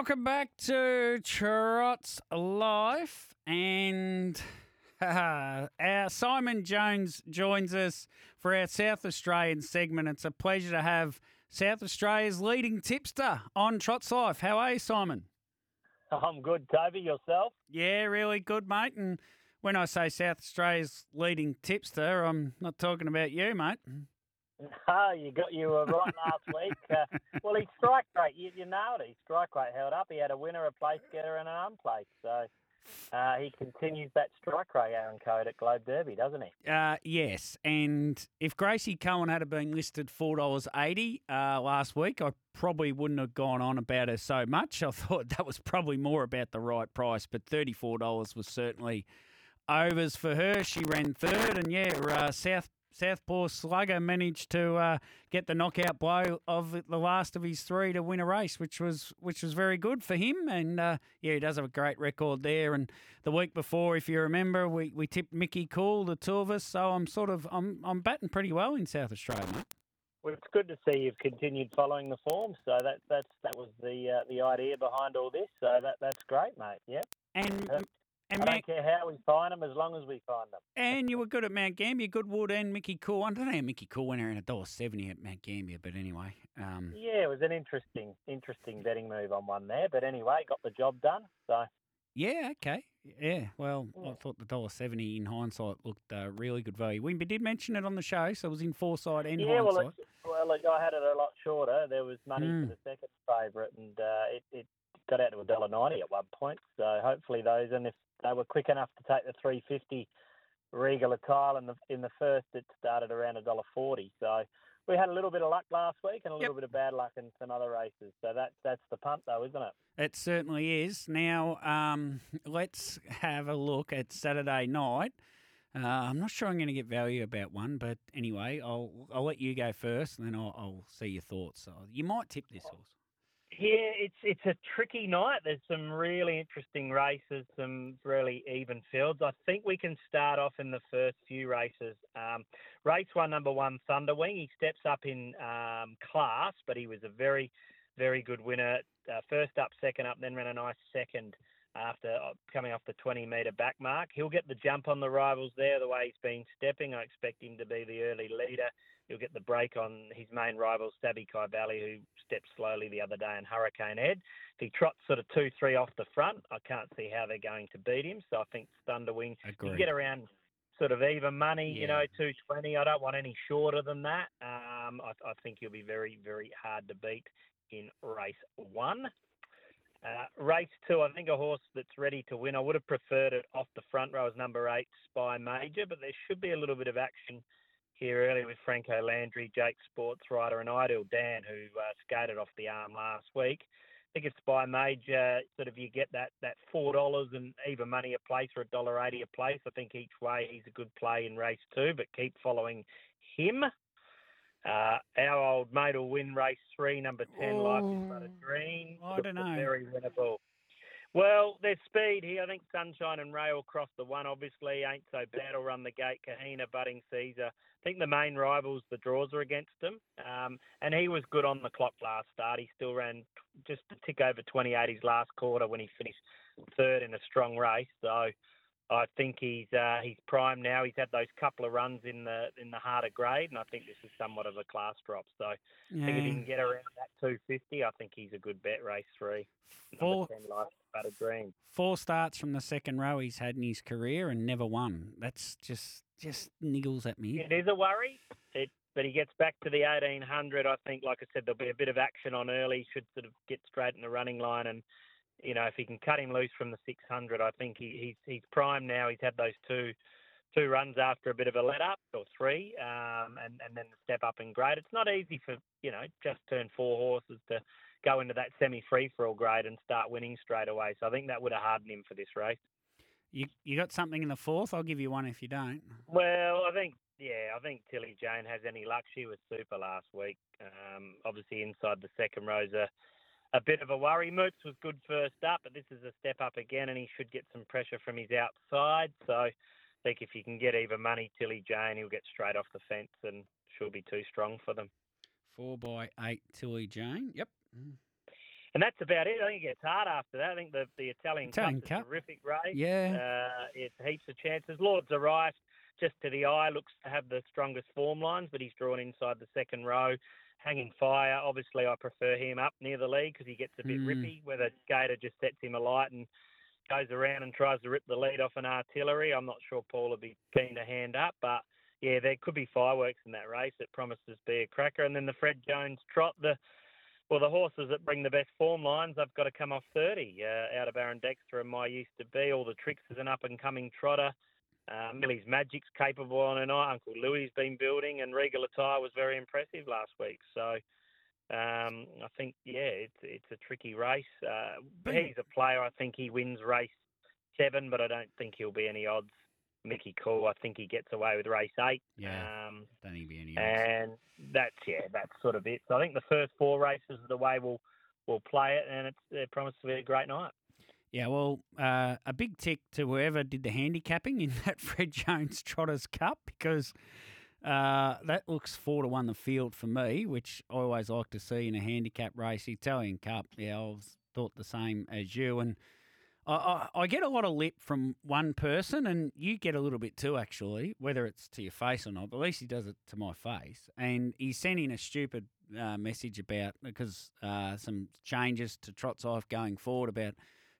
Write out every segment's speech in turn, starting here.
Welcome back to Trot's Life. And our Simon Jones joins us for our South Australian segment. It's a pleasure to have South Australia's leading tipster on Trot's Life. How are you, Simon? I'm good, Toby. Yourself? Yeah, really good, mate. And when I say South Australia's leading tipster, I'm not talking about you, mate. No, you got you were right last week. Uh, well, his strike rate, you, you nailed it. His strike rate held up. He had a winner, a place getter, and an unplaced. So uh, he continues that strike rate, Aaron Code, at Globe Derby, doesn't he? Uh, yes, and if Gracie Cohen had been listed four dollars eighty uh, last week, I probably wouldn't have gone on about her so much. I thought that was probably more about the right price, but thirty four dollars was certainly overs for her. She ran third, and yeah, uh, South Southpaw Slugger managed to uh, get the knockout blow of the last of his three to win a race, which was which was very good for him. And uh, yeah, he does have a great record there. And the week before, if you remember, we, we tipped Mickey Cool, the two of us. So I'm sort of I'm I'm batting pretty well in South Australia, mate. Well, it's good to see you've continued following the form. So that that's that was the uh, the idea behind all this. So that that's great, mate. Yep. And and I Mount, don't care how we find them, as long as we find them. and you were good at Mount Gambier, Goodwood and Mickey Cool. I don't know how Mickey Cool went around a dollar seventy at Mount Gambier, but anyway. Um, Yeah, it was an interesting, interesting betting move on one there. But anyway, got the job done. So Yeah, okay. Yeah, well, I thought the dollar seventy in hindsight looked uh, really good value. We did mention it on the show, so it was in foresight and yeah, well, hindsight. well, look, I had it a lot shorter. There was money Mm. for the second favourite, and uh, it, it got out to a dollar ninety at one point. So hopefully those, and if they were quick enough to take the three fifty Regal Attire in the in the first, it started around a dollar forty. So we had a little bit of luck last week and a little bit of bad luck in some other races. So that that's the punt, though, isn't it? It certainly is. Now, um, let's have a look at Saturday night. Uh, I'm not sure I'm going to get value about one, but anyway, I'll I'll let you go first, and then I'll, I'll see your thoughts. So you might tip this horse. Yeah, it's it's a tricky night. There's some really interesting races, some really even fields. I think we can start off in the first few races. Um, race one, number one, Thunderwing. He steps up in um, class, but he was a very, very good winner. Uh, first up, second up, then ran a nice second after uh, coming off the 20 metre back mark. He'll get the jump on the rivals there, the way he's been stepping. I expect him to be the early leader. He'll get the break on his main rival, Stabby Kai Valley, who stepped slowly the other day in Hurricane Ed. If he trots sort of 2 3 off the front, I can't see how they're going to beat him. So I think Thunderwing you Agreed. can get around sort of even money, you know, 220. I don't want any shorter than that. Um, I, I think he'll be very, very hard to beat in race one. Uh, race two, I think a horse that's ready to win. I would have preferred it off the front row as number eight, Spy Major, but there should be a little bit of action here earlier with Franco Landry, Jake Sports Rider, and Ideal Dan, who uh, skated off the arm last week. I think it's by major sort of you get that that four dollars and even money a place or a dollar eighty a place. I think each way he's a good play in race two, but keep following him. Uh, our old mate will win race three, number ten, Life is But a Dream. I dunno. Very winnable. Well, there's speed here. I think Sunshine and Ray will cross the one. Obviously, ain't so bad. will run the gate. Kahina, Budding Caesar. I think the main rivals, the draws are against him. Um, and he was good on the clock last start. He still ran just a tick over 28 his last quarter when he finished third in a strong race. So I think he's uh, he's prime now. He's had those couple of runs in the in the harder grade, and I think this is somewhat of a class drop. So I think if he Yeah. can get around that 250, I think he's a good bet. Race three, Four, 10, Life But a Dream. four starts from the second row he's had in his career and never won. That's just just niggles at me. It is a worry. It, but he gets back to the 1800. I think, like I said, there'll be a bit of action on early. Should sort of get straight in the running line, and you know if he can cut him loose from the 600, I think he, he's he's prime now. He's had those two two runs after a bit of a let up or three, um, and and then the step up in grade. It's not easy for you know just turn four horses to go into that semi free for all grade and start winning straight away. So I think that would have hardened him for this race. You you got something in the fourth? I'll give you one if you don't. Well, I think yeah, I think Tilly Jane has any luck. She was super last week. Um, obviously inside the second row's a, a bit of a worry. Moots was good first up, but this is a step up again, and he should get some pressure from his outside. So I think if you can get even money, Tilly Jane, he'll get straight off the fence, and she'll be too strong for them. Four by eight, Tilly Jane. Yep. Mm. and that's about it. I think it gets hard after that. I think the the Italian, Italian Cup. a terrific race. Yeah. Uh, it's heaps of chances. Lords are right. Just to the eye, looks to have the strongest form lines, but he's drawn inside the second row. Hanging Fire, obviously, I prefer him up near the lead because he gets a bit Mm. rippy. Whether Gator just sets him alight and goes around and tries to rip the lead off an artillery, I'm not sure Paul would be keen to hand up. But yeah, there could be fireworks in that race. It promises to be a cracker. And then the Fred Jones trot, the well, the horses that bring the best form lines, I've got to come off 30 uh, out of Aaron Dexter and my used to be. All the tricks is an up and coming trotter. Uh, Millie's Magic's capable on tonight. Uncle Louis's been building, and Regal Attire was very impressive last week. So um, I think, yeah, it's it's a tricky race. Uh, he's a player. I think he wins race seven, but I don't think he'll be any odds. Mickey Cool, I think he gets away with race eight. Yeah. Um, Don't think be any odds. and that's yeah, that's sort of it. So I think the first four races are the way we'll we'll play it, and it's it promises to be a great night. Yeah, well, uh, a big tick to whoever did the handicapping in that Fred Jones Trotters Cup because uh, that looks four to one the field for me, which I always like to see in a handicap race. Italian Cup, yeah, I thought the same as you, and I, I, I get a lot of lip from one person, and you get a little bit too, actually, whether it's to your face or not. But at least he does it to my face, and he's sending a stupid uh, message about because uh, some changes to Trot's Life going forward about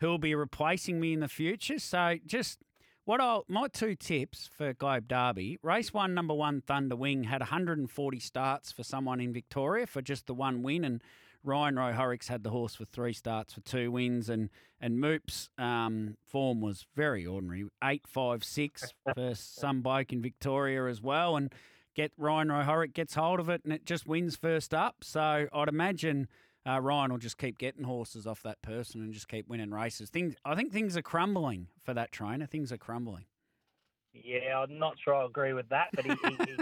who'll be replacing me in the future. So just what I my two tips for Globe Derby: race one, number one, Thunder Wing had 140 starts for someone in Victoria for just the one win, and Ryan Rowe Horrocks had the horse for three starts for two wins, and and Moop's um, form was very ordinary, eight five six for some bloke in Victoria as well, and. Get Ryan Rowe Horrock gets hold of it and it just wins first up. So I'd imagine uh, Ryan will just keep getting horses off that person and just keep winning races. Things, I think things are crumbling for that trainer. Things are crumbling. Yeah, I'm not sure I agree with that, but he, he, he,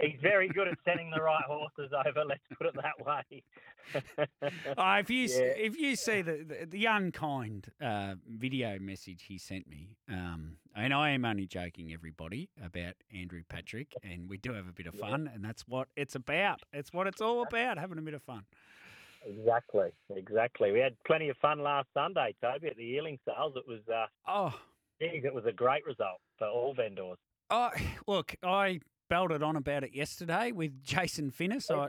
he's very good at sending the right horses over. Let's put it that way. Oh, if you Yeah. if you see the the, the unkind uh, video message he sent me, um, and I am only joking, everybody, about Andrew Patrick, and we do have a bit of fun, and that's what it's about. It's what it's all about, having a bit of fun. Exactly, exactly. We had plenty of fun last Sunday, Toby, at the yearling sales. It was, uh, Oh, geez, it was a great result for all vendors. oh, look, I belted on about it yesterday with Jason Finnis. I,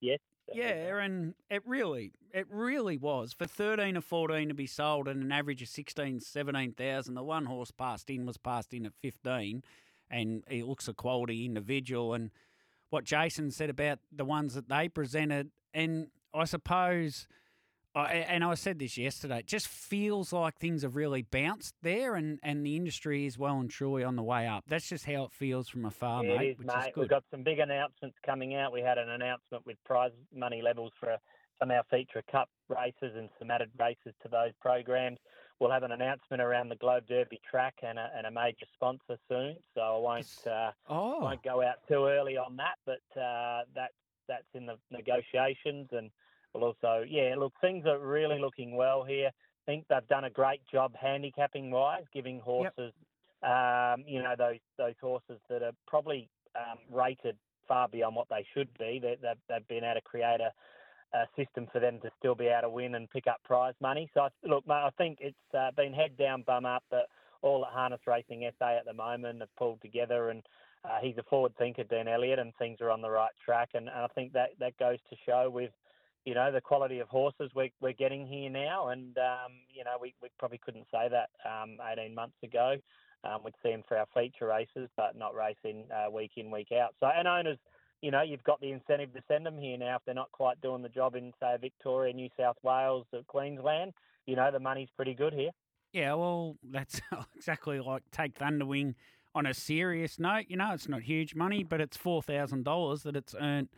yes. Yeah, and it really, it really was for thirteen or fourteen to be sold at an average of 16, 17,000. The one horse passed in was passed in at fifteen, and he looks a quality individual. And what Jason said about the ones that they presented, and I suppose, I and I said this yesterday, it just feels like things have really bounced there, and and the industry is well and truly on the way up. That's just how it feels from afar, Yeah, mate. it is, mate. We've got some big announcements coming out. We had an announcement with prize money levels for some of our feature cup races and some added races to those programs. We'll have an announcement around the Globe Derby track and a, and a major sponsor soon. So I won't uh, oh, won't go out too early on that, but uh, that that's in the negotiations, and we'll also yeah look things are really looking well here. I think they've done a great job handicapping wise, giving horses um, you know those those horses that are probably um, rated far beyond what they should be. They, they've, they've been able to create a, a system for them to still be able to win and pick up prize money. So I, look, mate, I think it's uh, been head down, bum up, but all at Harness Racing SA at the moment have pulled together and. Uh, he's a forward thinker, Dan Elliott, and things are on the right track. And, and I think that, that goes to show with, you know, the quality of horses we're, we're getting here now. And, um, you know, we, we probably couldn't say that um, 18 months ago. Um, we'd see him for our feature races, but not racing uh, week in, week out. So, and owners, you know, you've got the incentive to send them here now if they're not quite doing the job in, say, Victoria, New South Wales, or Queensland. You know, the money's pretty good here. Yeah, well, that's exactly like take Thunderwing on a serious note. You know, it's not huge money, but it's four thousand dollars that it's earned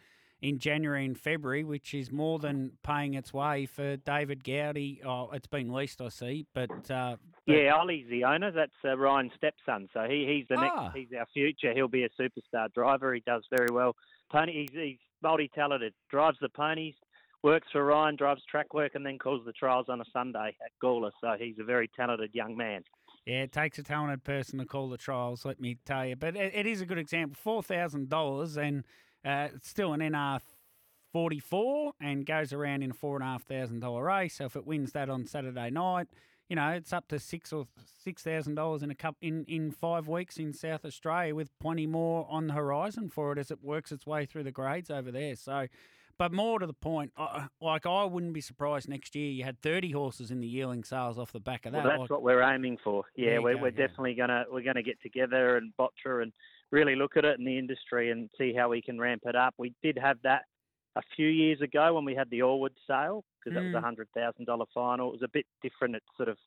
in January and February, which is more than paying its way for David Gowdy. Oh, it's been leased, I see, but, uh, but Yeah, Ollie's the owner. That's uh, Ryan's stepson. So he, he's the next. Ah. He's our future. He'll be a superstar driver. He does very well. Pony. He's, he's multi-talented. Drives the ponies. Works for Ryan. Drives track work, and then calls the trials on a Sunday at Gawler. So he's a very talented young man. Yeah, it takes a talented person to call the trials, let me tell you. But it, it is a good example. Four thousand dollars, and uh, it's still an NR 44 and goes around in a four and a half thousand dollar race. So if it wins that on Saturday night, you know it's up to six or six thousand dollars in a cup in in five weeks in South Australia, with plenty more on the horizon for it as it works its way through the grades over there. So. But more to the point, like I wouldn't be surprised next year you had 30 horses in the yearling sales off the back of that. Well, that's like, what we're aiming for. Yeah, we're, go, we're yeah. definitely gonna we're gonna get together and botcher and really look at it in the industry and see how we can ramp it up. We did have that a few years ago when we had the Allwood sale because that was Mm. a hundred thousand dollar final. It was a bit different. It sort of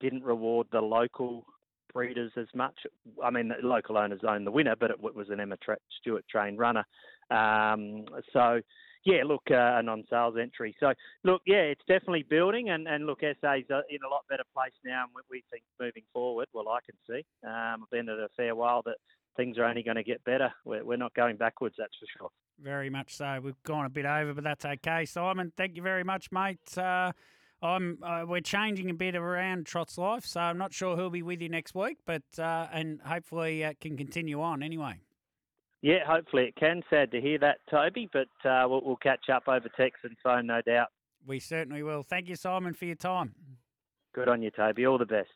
didn't reward the local breeders as much. I mean, the local owners owned the winner, but it was an Emma Tra- Stewart trained runner. Um, so. Yeah, look, uh, a non-sales entry. So, look, yeah, it's definitely building, and, and look, SA's in a lot better place now, and we, we think moving forward, well, I can see, um, I've been at a fair while, that things are only going to get better. We're, we're not going backwards, that's for sure. Very much so. We've gone a bit over, but that's okay. Simon, thank you very much, mate. Uh, I'm uh, we're changing a bit around Trot's life, so I'm not sure who'll be with you next week, but uh, and hopefully uh, can continue on anyway. Yeah, hopefully it can. Sad to hear that, Toby, but uh, we'll, we'll catch up over text and phone, no doubt. We certainly will. Thank you, Simon, for your time. Good on you, Toby. All the best.